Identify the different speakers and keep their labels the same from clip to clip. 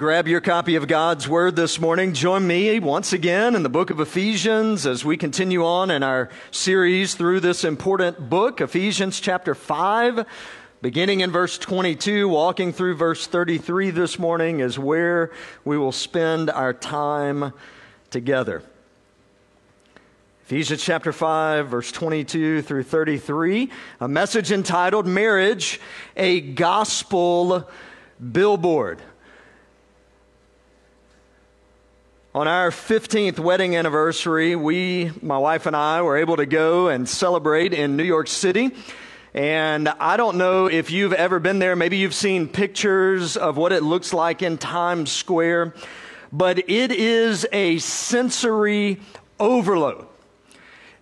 Speaker 1: grab your copy of God's Word this morning, join me once again in the book of Ephesians as we continue on in our series through this important book, Ephesians chapter 5. Beginning in verse 22, walking through verse 33 this morning is where we will spend our time together. Ephesians chapter 5, verse 22 through 33, a message entitled Marriage, a Gospel Billboard. On our 15th wedding anniversary, we, my wife and I, were able to go and celebrate in New York City. And I don't know if you've ever been there. Maybe you've seen pictures of what it looks like in Times Square. But it is a sensory overload.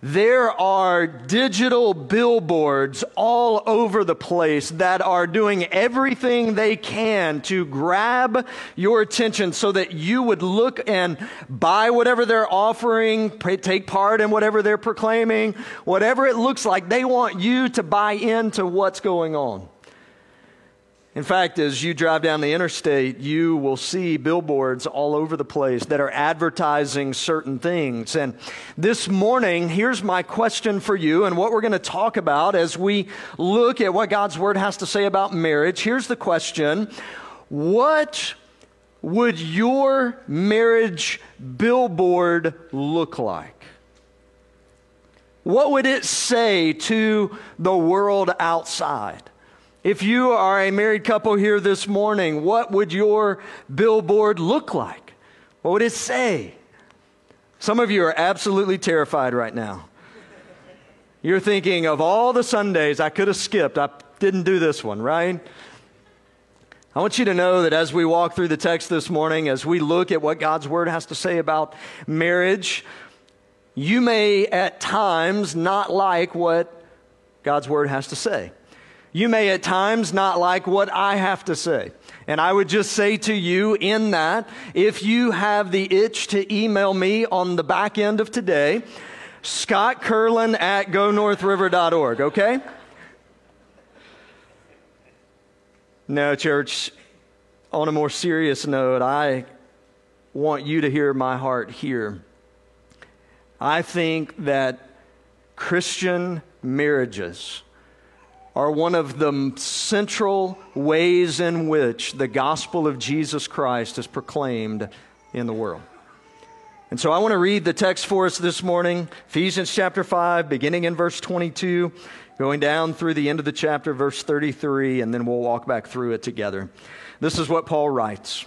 Speaker 1: There are digital billboards all over the place that are doing everything they can to grab your attention so that you would look and buy whatever they're offering, take part in whatever they're proclaiming, whatever it looks like. They want you to buy into what's going on. In fact, as you drive down the interstate, you will see billboards all over the place that are advertising certain things. And this morning, here's my question for you and what we're going to talk about as we look at what God's Word has to say about marriage. Here's the question What would your marriage billboard look like? What would it say to the world outside? If you are a married couple here this morning, what would your billboard look like? What would it say? Some of you are absolutely terrified right now. You're thinking of all the Sundays I could have skipped. I didn't do this one, right? I want you to know that as we walk through the text this morning, as we look at what God's Word has to say about marriage, you may at times not like what God's Word has to say. You may at times not like what I have to say. And I would just say to you in that, if you have the itch to email me on the back end of today, Scott Curlin at gonorthriver.org, okay? No, church, on a more serious note, I want you to hear my heart here. I think that Christian marriages, are one of the central ways in which the gospel of Jesus Christ is proclaimed in the world. And so I want to read the text for us this morning Ephesians chapter 5, beginning in verse 22, going down through the end of the chapter, verse 33, and then we'll walk back through it together. This is what Paul writes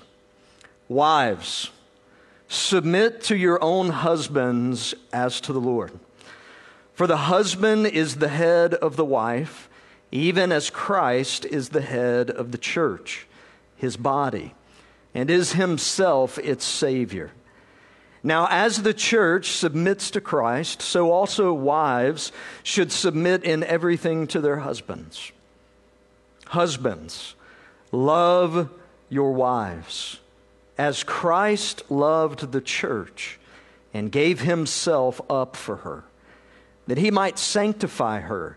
Speaker 1: Wives, submit to your own husbands as to the Lord. For the husband is the head of the wife even as Christ is the head of the church, his body, and is himself its Savior. Now, as the church submits to Christ, so also wives should submit in everything to their husbands. Husbands, love your wives as Christ loved the church and gave himself up for her, that he might sanctify her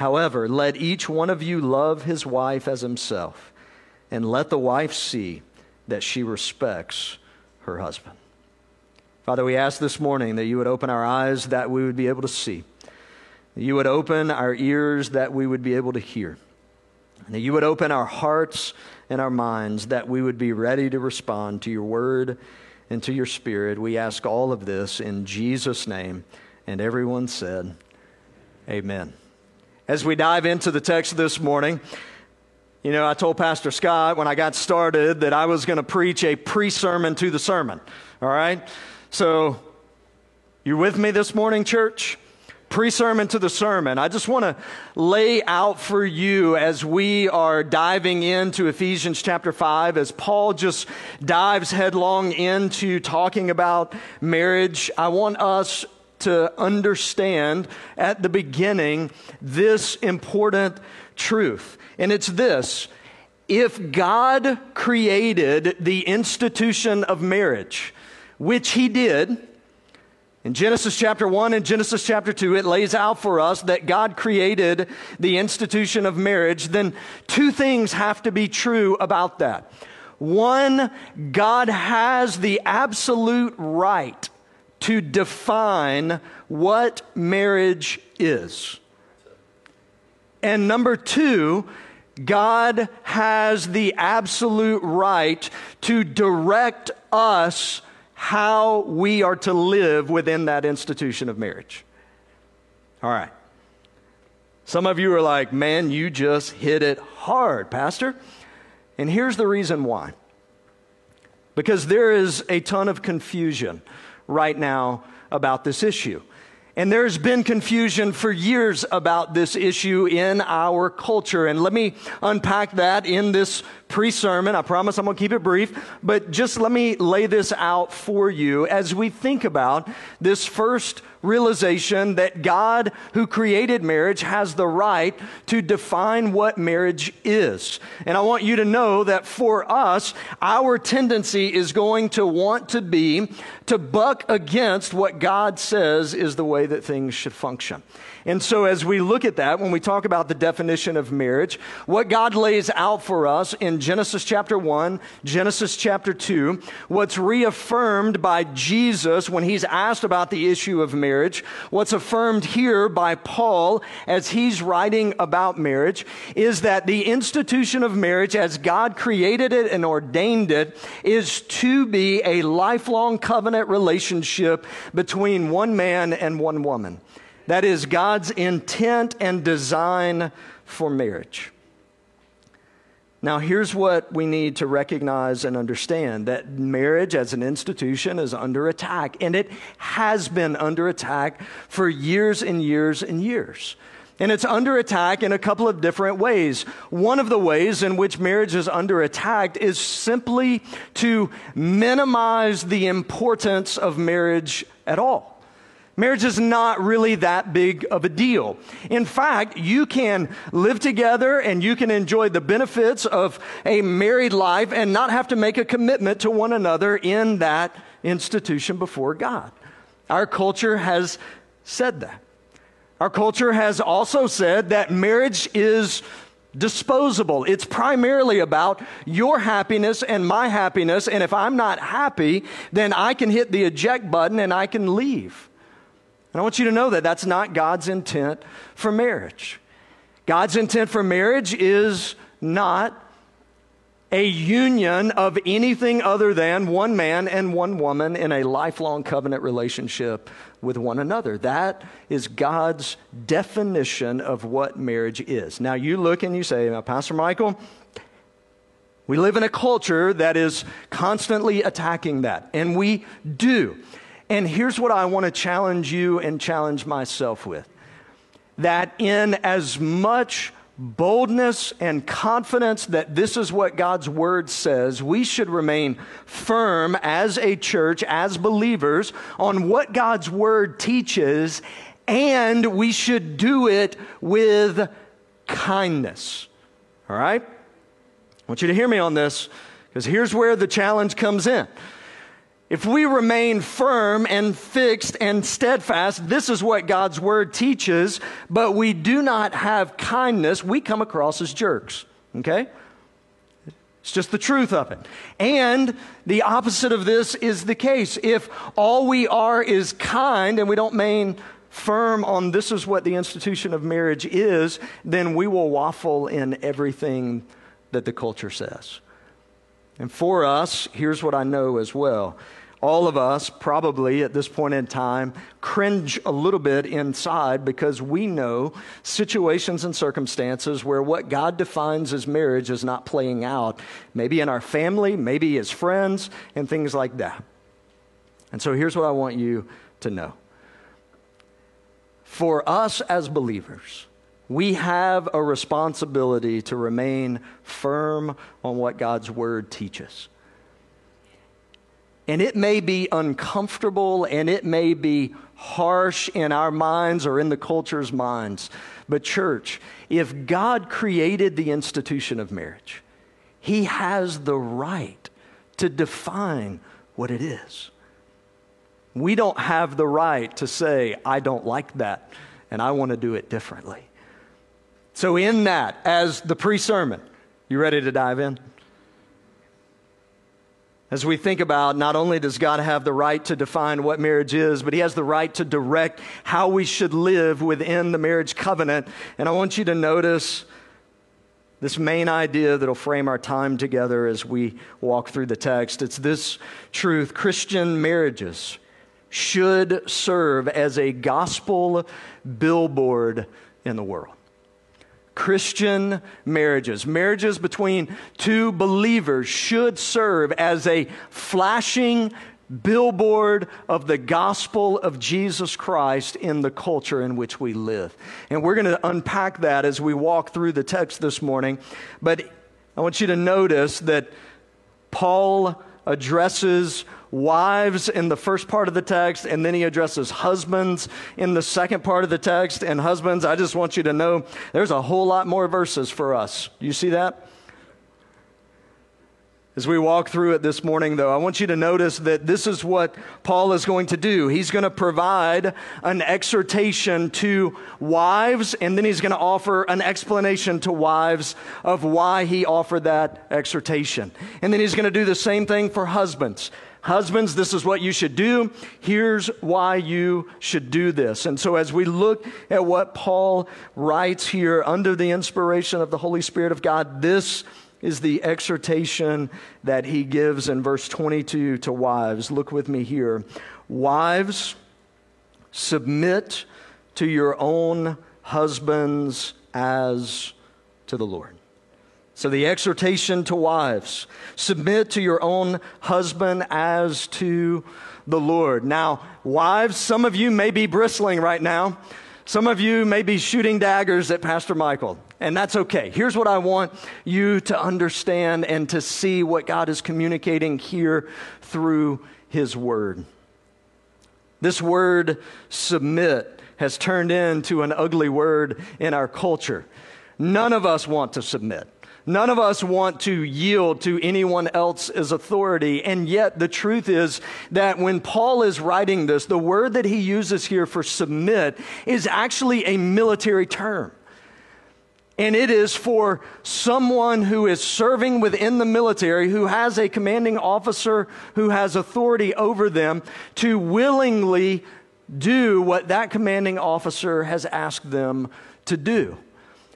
Speaker 1: However, let each one of you love his wife as himself, and let the wife see that she respects her husband. Father, we ask this morning that you would open our eyes that we would be able to see, that you would open our ears that we would be able to hear, and that you would open our hearts and our minds that we would be ready to respond to your word and to your spirit. We ask all of this in Jesus' name. And everyone said, Amen. As we dive into the text this morning, you know, I told Pastor Scott when I got started that I was going to preach a pre sermon to the sermon. All right? So, you with me this morning, church? Pre sermon to the sermon. I just want to lay out for you as we are diving into Ephesians chapter 5, as Paul just dives headlong into talking about marriage. I want us to understand at the beginning this important truth. And it's this if God created the institution of marriage, which he did, in Genesis chapter 1 and Genesis chapter 2, it lays out for us that God created the institution of marriage. Then two things have to be true about that. One, God has the absolute right to define what marriage is. And number two, God has the absolute right to direct us how we are to live within that institution of marriage. All right. Some of you are like, man, you just hit it hard, Pastor. And here's the reason why because there is a ton of confusion right now about this issue. And there's been confusion for years about this issue in our culture. And let me unpack that in this pre sermon. I promise I'm going to keep it brief, but just let me lay this out for you as we think about this first realization that God, who created marriage, has the right to define what marriage is. And I want you to know that for us, our tendency is going to want to be to buck against what God says is the way that things should function. And so, as we look at that, when we talk about the definition of marriage, what God lays out for us in Genesis chapter 1, Genesis chapter 2, what's reaffirmed by Jesus when he's asked about the issue of marriage, what's affirmed here by Paul as he's writing about marriage, is that the institution of marriage, as God created it and ordained it, is to be a lifelong covenant relationship between one man and one woman. That is God's intent and design for marriage. Now, here's what we need to recognize and understand that marriage as an institution is under attack, and it has been under attack for years and years and years. And it's under attack in a couple of different ways. One of the ways in which marriage is under attack is simply to minimize the importance of marriage at all. Marriage is not really that big of a deal. In fact, you can live together and you can enjoy the benefits of a married life and not have to make a commitment to one another in that institution before God. Our culture has said that. Our culture has also said that marriage is disposable. It's primarily about your happiness and my happiness. And if I'm not happy, then I can hit the eject button and I can leave. And I want you to know that that's not God's intent for marriage. God's intent for marriage is not a union of anything other than one man and one woman in a lifelong covenant relationship with one another. That is God's definition of what marriage is. Now, you look and you say, now, Pastor Michael, we live in a culture that is constantly attacking that, and we do. And here's what I want to challenge you and challenge myself with that in as much boldness and confidence that this is what God's word says, we should remain firm as a church, as believers, on what God's word teaches, and we should do it with kindness. All right? I want you to hear me on this because here's where the challenge comes in. If we remain firm and fixed and steadfast, this is what God's word teaches, but we do not have kindness, we come across as jerks. Okay? It's just the truth of it. And the opposite of this is the case. If all we are is kind and we don't remain firm on this is what the institution of marriage is, then we will waffle in everything that the culture says. And for us, here's what I know as well all of us probably at this point in time cringe a little bit inside because we know situations and circumstances where what God defines as marriage is not playing out, maybe in our family, maybe as friends, and things like that. And so here's what I want you to know. For us as believers, we have a responsibility to remain firm on what God's word teaches. And it may be uncomfortable and it may be harsh in our minds or in the culture's minds. But, church, if God created the institution of marriage, He has the right to define what it is. We don't have the right to say, I don't like that and I want to do it differently. So, in that, as the pre sermon, you ready to dive in? As we think about not only does God have the right to define what marriage is, but He has the right to direct how we should live within the marriage covenant. And I want you to notice this main idea that'll frame our time together as we walk through the text. It's this truth Christian marriages should serve as a gospel billboard in the world. Christian marriages, marriages between two believers, should serve as a flashing billboard of the gospel of Jesus Christ in the culture in which we live. And we're going to unpack that as we walk through the text this morning. But I want you to notice that Paul addresses wives in the first part of the text, and then he addresses husbands in the second part of the text. And husbands, I just want you to know there's a whole lot more verses for us. You see that? As we walk through it this morning, though, I want you to notice that this is what Paul is going to do. He's going to provide an exhortation to wives, and then he's going to offer an explanation to wives of why he offered that exhortation. And then he's going to do the same thing for husbands. Husbands, this is what you should do. Here's why you should do this. And so, as we look at what Paul writes here under the inspiration of the Holy Spirit of God, this is the exhortation that he gives in verse 22 to wives. Look with me here. Wives, submit to your own husbands as to the Lord. So, the exhortation to wives submit to your own husband as to the Lord. Now, wives, some of you may be bristling right now. Some of you may be shooting daggers at Pastor Michael, and that's okay. Here's what I want you to understand and to see what God is communicating here through His Word. This word, submit, has turned into an ugly word in our culture. None of us want to submit. None of us want to yield to anyone else's authority. And yet, the truth is that when Paul is writing this, the word that he uses here for submit is actually a military term. And it is for someone who is serving within the military, who has a commanding officer who has authority over them, to willingly do what that commanding officer has asked them to do.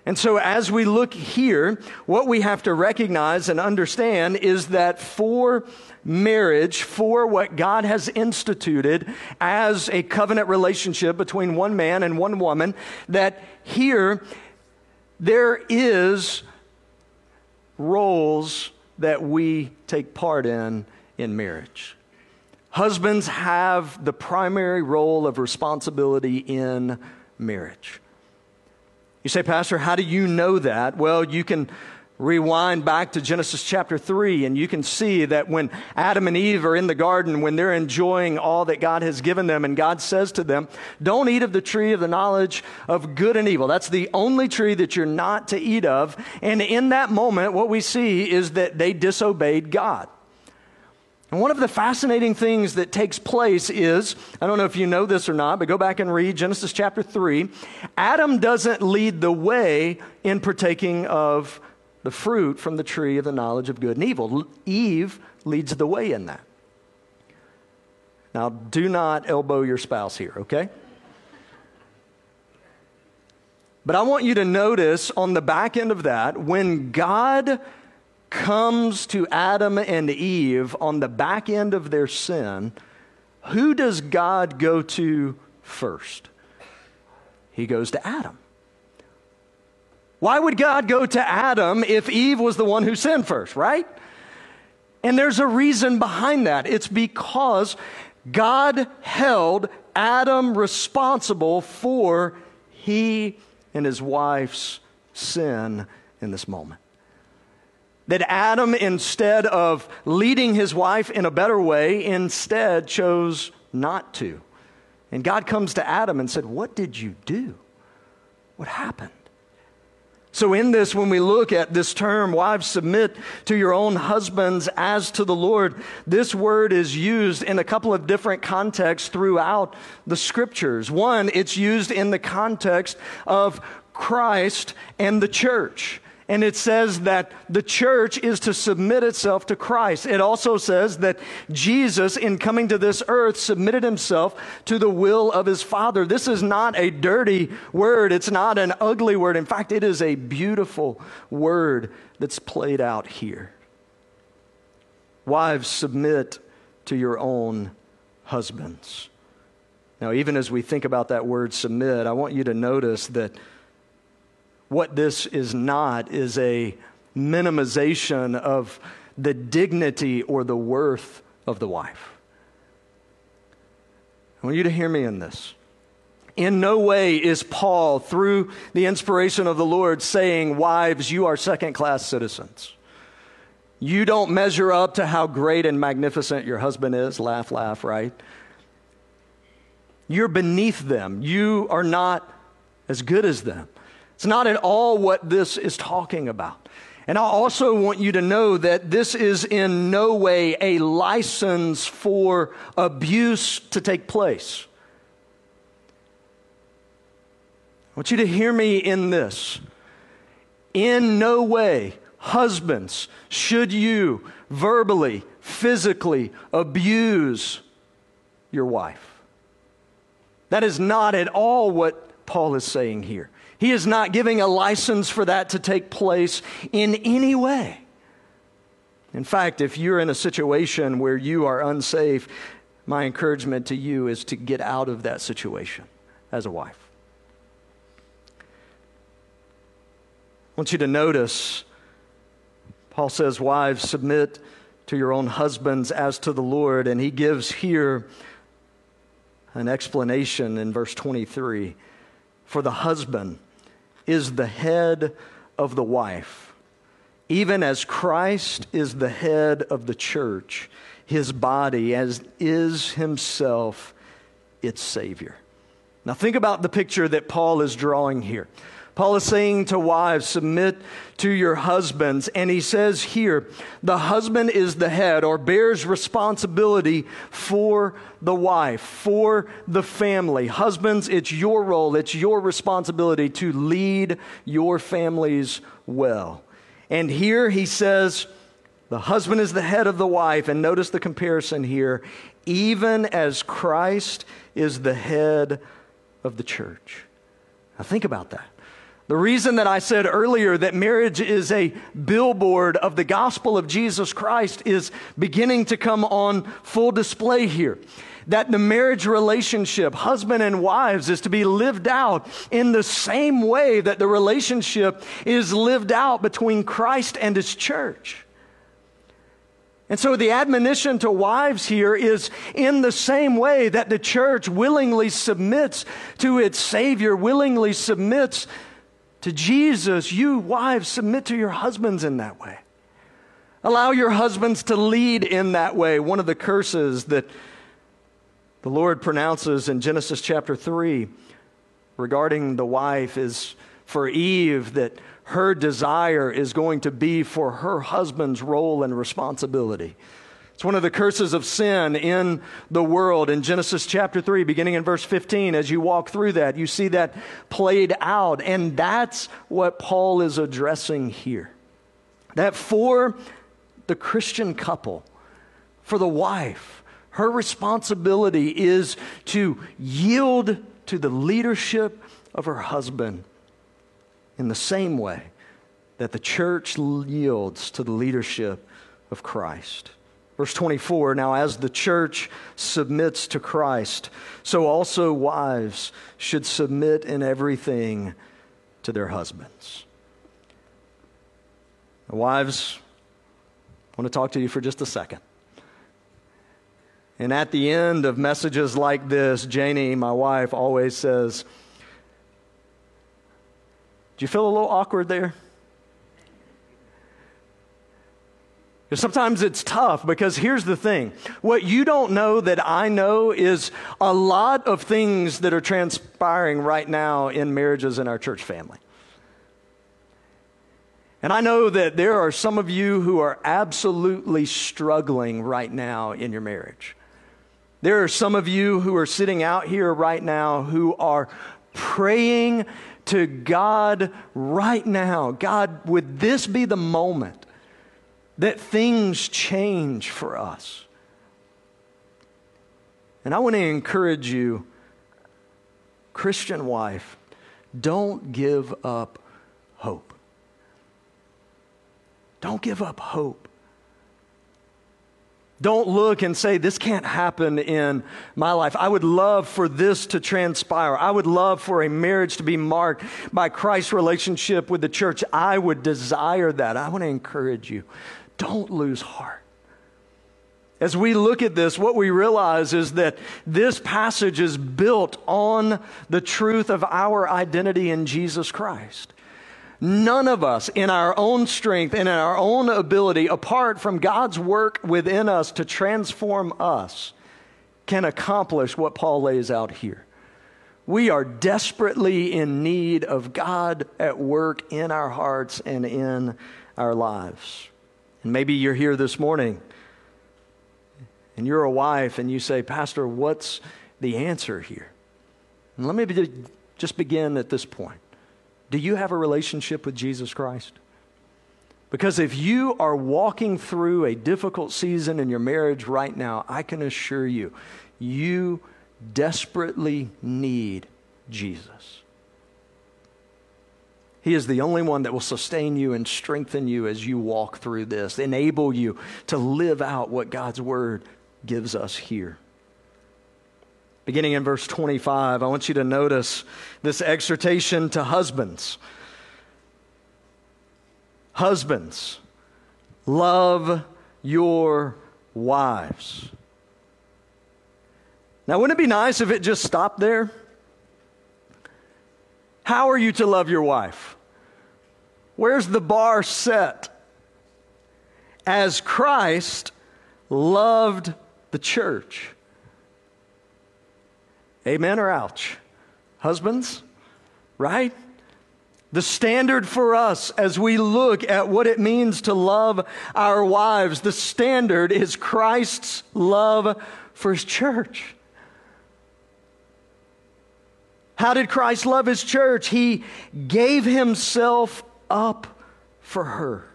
Speaker 1: And so, as we look here, what we have to recognize and understand is that for marriage, for what God has instituted as a covenant relationship between one man and one woman, that here there is roles that we take part in in marriage. Husbands have the primary role of responsibility in marriage. You say, Pastor, how do you know that? Well, you can rewind back to Genesis chapter 3, and you can see that when Adam and Eve are in the garden, when they're enjoying all that God has given them, and God says to them, Don't eat of the tree of the knowledge of good and evil. That's the only tree that you're not to eat of. And in that moment, what we see is that they disobeyed God. And one of the fascinating things that takes place is I don't know if you know this or not, but go back and read Genesis chapter 3. Adam doesn't lead the way in partaking of the fruit from the tree of the knowledge of good and evil. Eve leads the way in that. Now, do not elbow your spouse here, okay? But I want you to notice on the back end of that, when God comes to Adam and Eve on the back end of their sin, who does God go to first? He goes to Adam. Why would God go to Adam if Eve was the one who sinned first, right? And there's a reason behind that. It's because God held Adam responsible for he and his wife's sin in this moment. That Adam, instead of leading his wife in a better way, instead chose not to. And God comes to Adam and said, What did you do? What happened? So, in this, when we look at this term, wives submit to your own husbands as to the Lord, this word is used in a couple of different contexts throughout the scriptures. One, it's used in the context of Christ and the church. And it says that the church is to submit itself to Christ. It also says that Jesus, in coming to this earth, submitted himself to the will of his Father. This is not a dirty word, it's not an ugly word. In fact, it is a beautiful word that's played out here. Wives, submit to your own husbands. Now, even as we think about that word submit, I want you to notice that what this is not is a minimization of the dignity or the worth of the wife. I want you to hear me in this. In no way is Paul, through the inspiration of the Lord, saying, Wives, you are second class citizens. You don't measure up to how great and magnificent your husband is. Laugh, laugh, right? You're beneath them. You are not as good as them. It's not at all what this is talking about. And I also want you to know that this is in no way a license for abuse to take place. I want you to hear me in this. In no way, husbands, should you verbally, physically abuse your wife. That is not at all what Paul is saying here. He is not giving a license for that to take place in any way. In fact, if you're in a situation where you are unsafe, my encouragement to you is to get out of that situation as a wife. I want you to notice, Paul says, Wives, submit to your own husbands as to the Lord. And he gives here an explanation in verse 23 for the husband is the head of the wife, even as Christ is the head of the church, his body, as is himself its Savior. Now, think about the picture that Paul is drawing here. Paul is saying to wives, submit to your husbands. And he says here, the husband is the head or bears responsibility for the wife, for the family. Husbands, it's your role, it's your responsibility to lead your families well. And here he says, the husband is the head of the wife. And notice the comparison here. Even as Christ is the head of the church. Now, think about that. The reason that I said earlier that marriage is a billboard of the gospel of Jesus Christ is beginning to come on full display here. That the marriage relationship, husband and wives, is to be lived out in the same way that the relationship is lived out between Christ and his church. And so the admonition to wives here is in the same way that the church willingly submits to its Savior, willingly submits to Jesus, you wives submit to your husbands in that way. Allow your husbands to lead in that way. One of the curses that the Lord pronounces in Genesis chapter 3 regarding the wife is for Eve that her desire is going to be for her husband's role and responsibility. It's one of the curses of sin in the world. In Genesis chapter 3, beginning in verse 15, as you walk through that, you see that played out. And that's what Paul is addressing here. That for the Christian couple, for the wife, her responsibility is to yield to the leadership of her husband in the same way that the church yields to the leadership of Christ. Verse 24 Now, as the church submits to Christ, so also wives should submit in everything to their husbands. Wives, I want to talk to you for just a second. And at the end of messages like this, Janie, my wife, always says, Do you feel a little awkward there? Sometimes it's tough because here's the thing. What you don't know that I know is a lot of things that are transpiring right now in marriages in our church family. And I know that there are some of you who are absolutely struggling right now in your marriage. There are some of you who are sitting out here right now who are praying to God right now God, would this be the moment that things change for us? And I want to encourage you, Christian wife, don't give up hope. Don't give up hope. Don't look and say, This can't happen in my life. I would love for this to transpire. I would love for a marriage to be marked by Christ's relationship with the church. I would desire that. I want to encourage you. Don't lose heart. As we look at this, what we realize is that this passage is built on the truth of our identity in Jesus Christ. None of us, in our own strength and in our own ability, apart from God's work within us to transform us, can accomplish what Paul lays out here. We are desperately in need of God at work in our hearts and in our lives. And maybe you're here this morning and you're a wife and you say, Pastor, what's the answer here? And let me just begin at this point. Do you have a relationship with Jesus Christ? Because if you are walking through a difficult season in your marriage right now, I can assure you, you desperately need Jesus. He is the only one that will sustain you and strengthen you as you walk through this, enable you to live out what God's word gives us here. Beginning in verse 25, I want you to notice this exhortation to husbands. Husbands, love your wives. Now, wouldn't it be nice if it just stopped there? How are you to love your wife? Where's the bar set? As Christ loved the church Amen or ouch? Husbands, right? The standard for us as we look at what it means to love our wives, the standard is Christ's love for his church. How did Christ love his church? He gave himself up for her.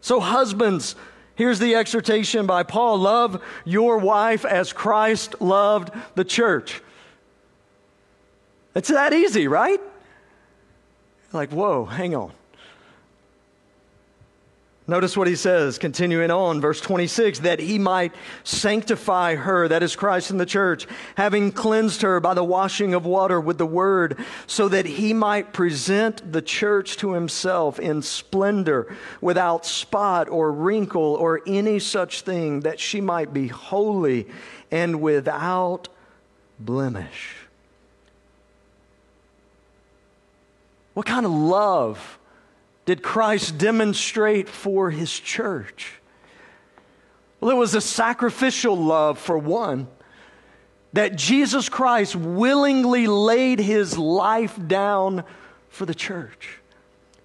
Speaker 1: So, husbands, here's the exhortation by Paul love your wife as Christ loved the church. It's that easy, right? Like, whoa, hang on. Notice what he says, continuing on, verse 26 that he might sanctify her, that is Christ in the church, having cleansed her by the washing of water with the word, so that he might present the church to himself in splendor, without spot or wrinkle or any such thing, that she might be holy and without blemish. What kind of love did Christ demonstrate for his church? Well, it was a sacrificial love, for one, that Jesus Christ willingly laid his life down for the church.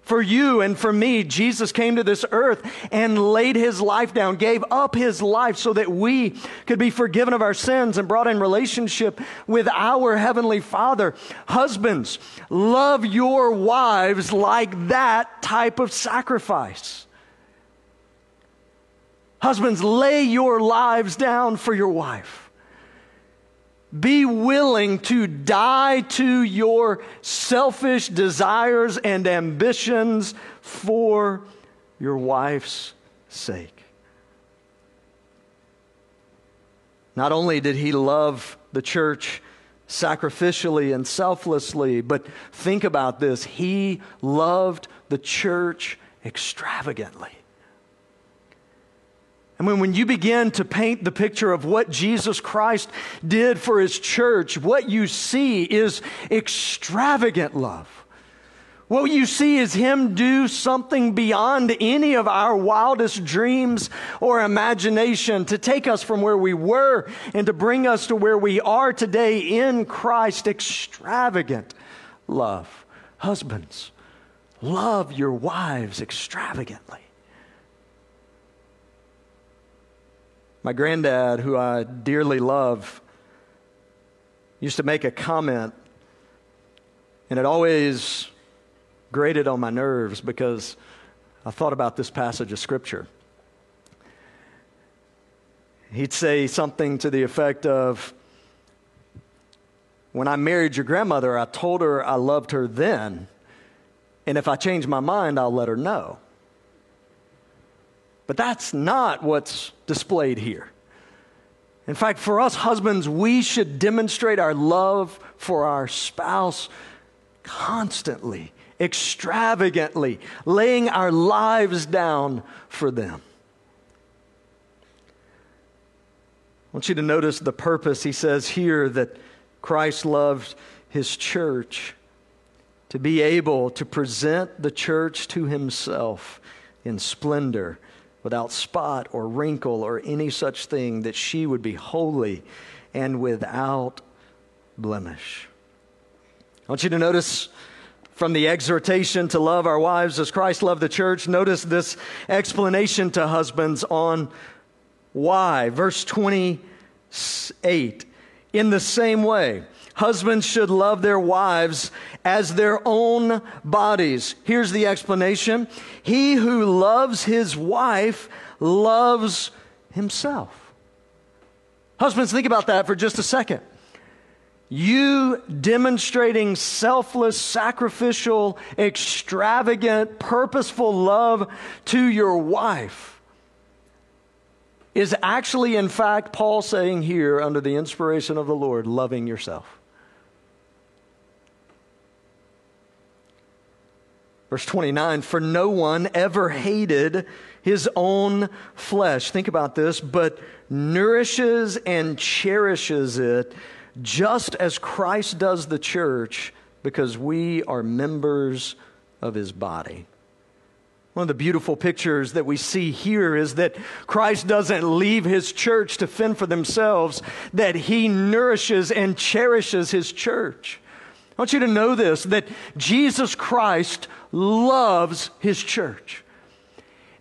Speaker 1: For you and for me, Jesus came to this earth and laid his life down, gave up his life so that we could be forgiven of our sins and brought in relationship with our heavenly Father. Husbands, love your wives like that type of sacrifice. Husbands, lay your lives down for your wife. Be willing to die to your selfish desires and ambitions for your wife's sake. Not only did he love the church sacrificially and selflessly, but think about this he loved the church extravagantly. I mean, when you begin to paint the picture of what Jesus Christ did for his church, what you see is extravagant love. What you see is Him do something beyond any of our wildest dreams or imagination to take us from where we were and to bring us to where we are today in Christ. Extravagant love. Husbands, love your wives extravagantly. My granddad, who I dearly love, used to make a comment, and it always grated on my nerves because I thought about this passage of Scripture. He'd say something to the effect of, When I married your grandmother, I told her I loved her then, and if I change my mind, I'll let her know. But that's not what's displayed here. In fact, for us husbands, we should demonstrate our love for our spouse constantly extravagantly, laying our lives down for them. I want you to notice the purpose he says here that Christ loved his church to be able to present the church to himself in splendor, without spot or wrinkle or any such thing, that she would be holy and without blemish. I want you to notice from the exhortation to love our wives as Christ loved the church, notice this explanation to husbands on why. Verse 28 In the same way, husbands should love their wives as their own bodies. Here's the explanation He who loves his wife loves himself. Husbands, think about that for just a second. You demonstrating selfless, sacrificial, extravagant, purposeful love to your wife is actually, in fact, Paul saying here, under the inspiration of the Lord, loving yourself. Verse 29 For no one ever hated his own flesh. Think about this, but nourishes and cherishes it just as Christ does the church because we are members of his body. One of the beautiful pictures that we see here is that Christ doesn't leave his church to fend for themselves, that he nourishes and cherishes his church. I want you to know this that Jesus Christ loves his church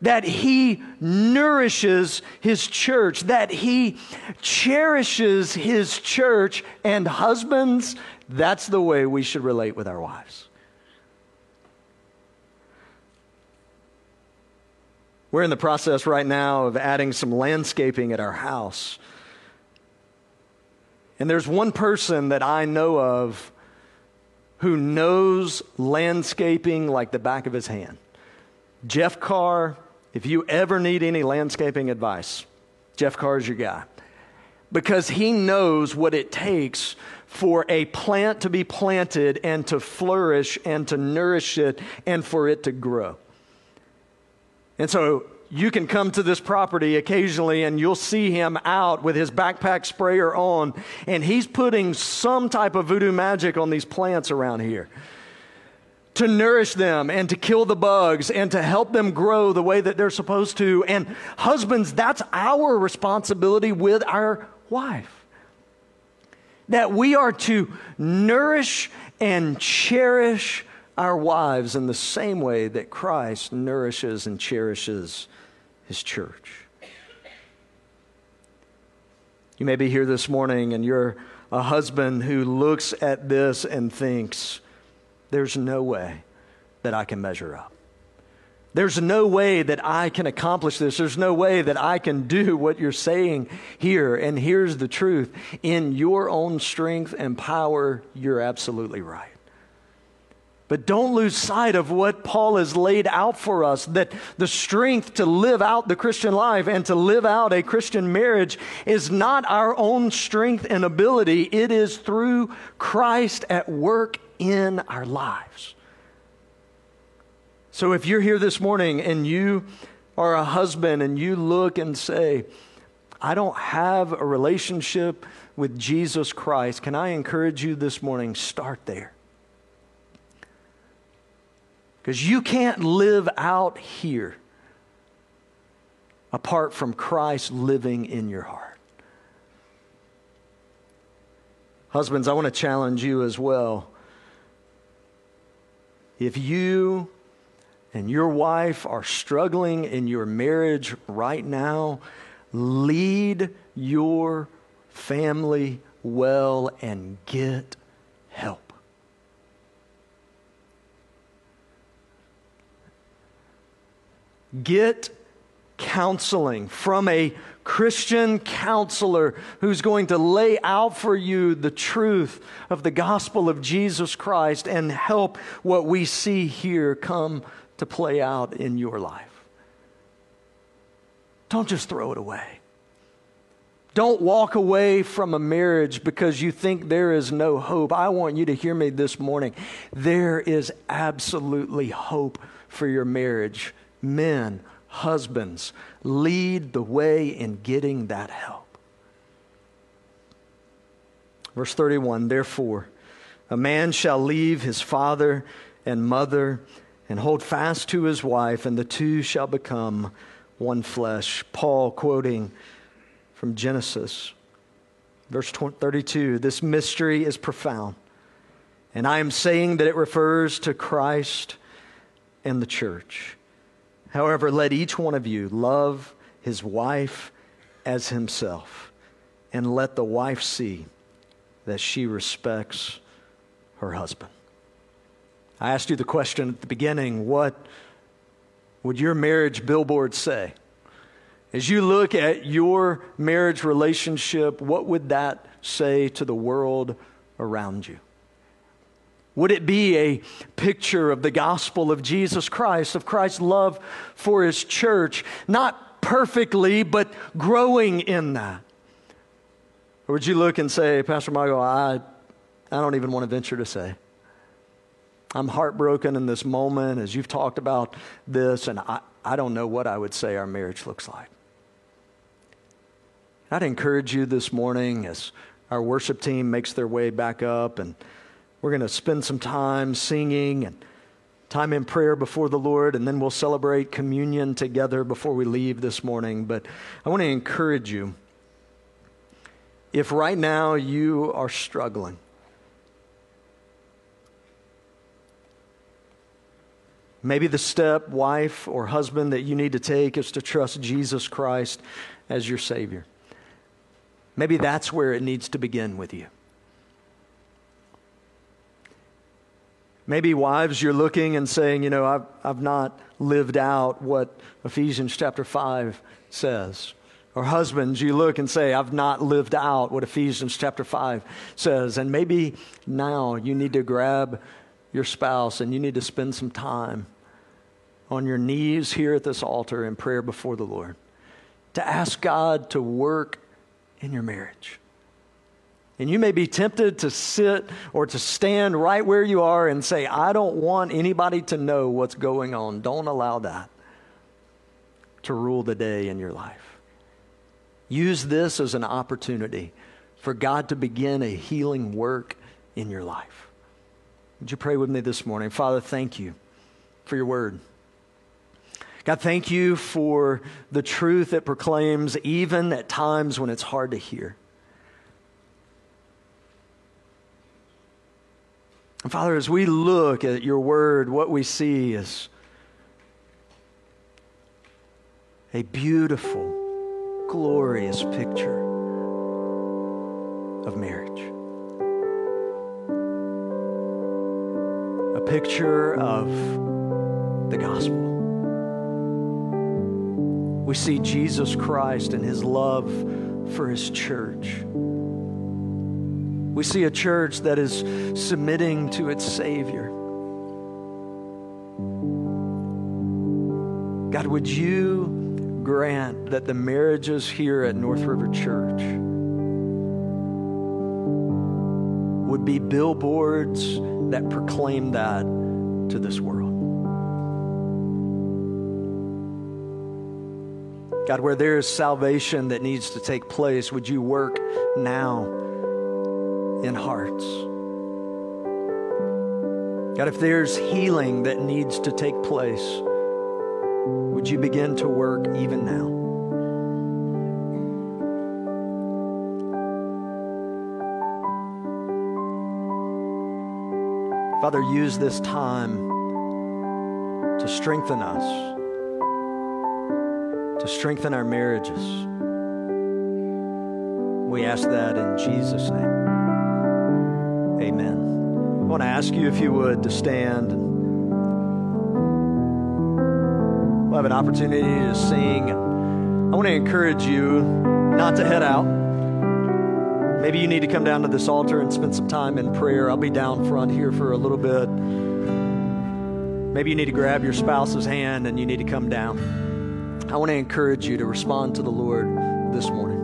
Speaker 1: that he nourishes his church, that he cherishes his church. And husbands, that's the way we should relate with our wives. We're in the process right now of adding some landscaping at our house. And there's one person that I know of who knows landscaping like the back of his hand. Jeff Carr if you ever need any landscaping advice, Jeff Carr is your guy. Because he knows what it takes for a plant to be planted and to flourish and to nourish it and for it to grow. And so you can come to this property occasionally and you'll see him out with his backpack sprayer on, and he's putting some type of voodoo magic on these plants around here to nourish them and to kill the bugs and to help them grow the way that they're supposed to. And husbands, that's our responsibility with our wife. That we are to nourish and cherish our wives in the same way that Christ nourishes and cherishes his church. You may be here this morning and you're a husband who looks at this and thinks, there's no way that I can measure up. There's no way that I can accomplish this. There's no way that I can do what you're saying here. And here's the truth in your own strength and power, you're absolutely right. But don't lose sight of what Paul has laid out for us that the strength to live out the Christian life and to live out a Christian marriage is not our own strength and ability, it is through Christ at work in our lives. So if you're here this morning and you are a husband and you look and say, I don't have a relationship with Jesus Christ, can I encourage you this morning? Start there. Because you can't live out here apart from Christ living in your heart. Husbands, I want to challenge you as well. If you and your wife are struggling in your marriage right now, lead your family well and get help. Get counseling from a Christian counselor who's going to lay out for you the truth of the gospel of Jesus Christ and help what we see here come to play out in your life. Don't just throw it away. Don't walk away from a marriage because you think there is no hope. I want you to hear me this morning. There is absolutely hope for your marriage men, husbands, lead the way in getting that help. Verse 31 Therefore, a man shall leave his father and mother and hold fast to his wife, and the two shall become one flesh. Paul quoting from Genesis, verse 32 This mystery is profound, and I am saying that it refers to Christ and the church. However, let each one of you love his wife as himself, and let the wife see that she respects her husband. I asked you the question at the beginning what would your marriage billboard say? As you look at your marriage relationship, what would that say to the world around you? Would it be a picture of the gospel of Jesus Christ, of Christ's love for his church? Not perfectly, but growing in that. Or would you look and say, Pastor Michael, I, I don't even want to venture to say. I'm heartbroken in this moment as you've talked about this, and I, I don't know what I would say our marriage looks like. I'd encourage you this morning as our worship team makes their way back up and we're going to spend some time singing and time in prayer before the Lord, and then we'll celebrate communion together before we leave this morning. But I want to encourage you if right now you are struggling, Maybe the step, wife or husband, that you need to take is to trust Jesus Christ as your Savior. Maybe that's where it needs to begin with you. Maybe wives, you're looking and saying, you know, I've, I've not lived out what Ephesians chapter 5 says. Or husbands, you look and say, I've not lived out what Ephesians chapter 5 says. And maybe now you need to grab your spouse and you need to spend some time on your knees here at this altar in prayer before the Lord to ask God to work in your marriage. And you may be tempted to sit or to stand right where you are and say, I don't want anybody to know what's going on. Don't allow that to rule the day in your life. Use this as an opportunity for God to begin a healing work in your life. Would you pray with me this morning? Father, thank you for your word. God, thank you for the truth it proclaims, even at times when it's hard to hear. And Father, as we look at your word, what we see is a beautiful, glorious picture of marriage. A picture of the gospel. We see Jesus Christ and his love for his church. We see a church that is submitting to its Savior. God, would you grant that the marriages here at North River Church would be billboards that proclaim that to this world? God, where there is salvation that needs to take place, would you work now in hearts? God, if there's healing that needs to take place, would you begin to work even now? Father, use this time to strengthen us to strengthen our marriages. We ask that in Jesus' name. Amen. I want to ask you, if you would, to stand. We'll have an opportunity to sing. I want to encourage you not to head out. Maybe you need to come down to this altar and spend some time in prayer. I'll be down front here for a little bit. Maybe you need to grab your spouse's hand and you need to come down. I want to encourage you to respond to the Lord this morning.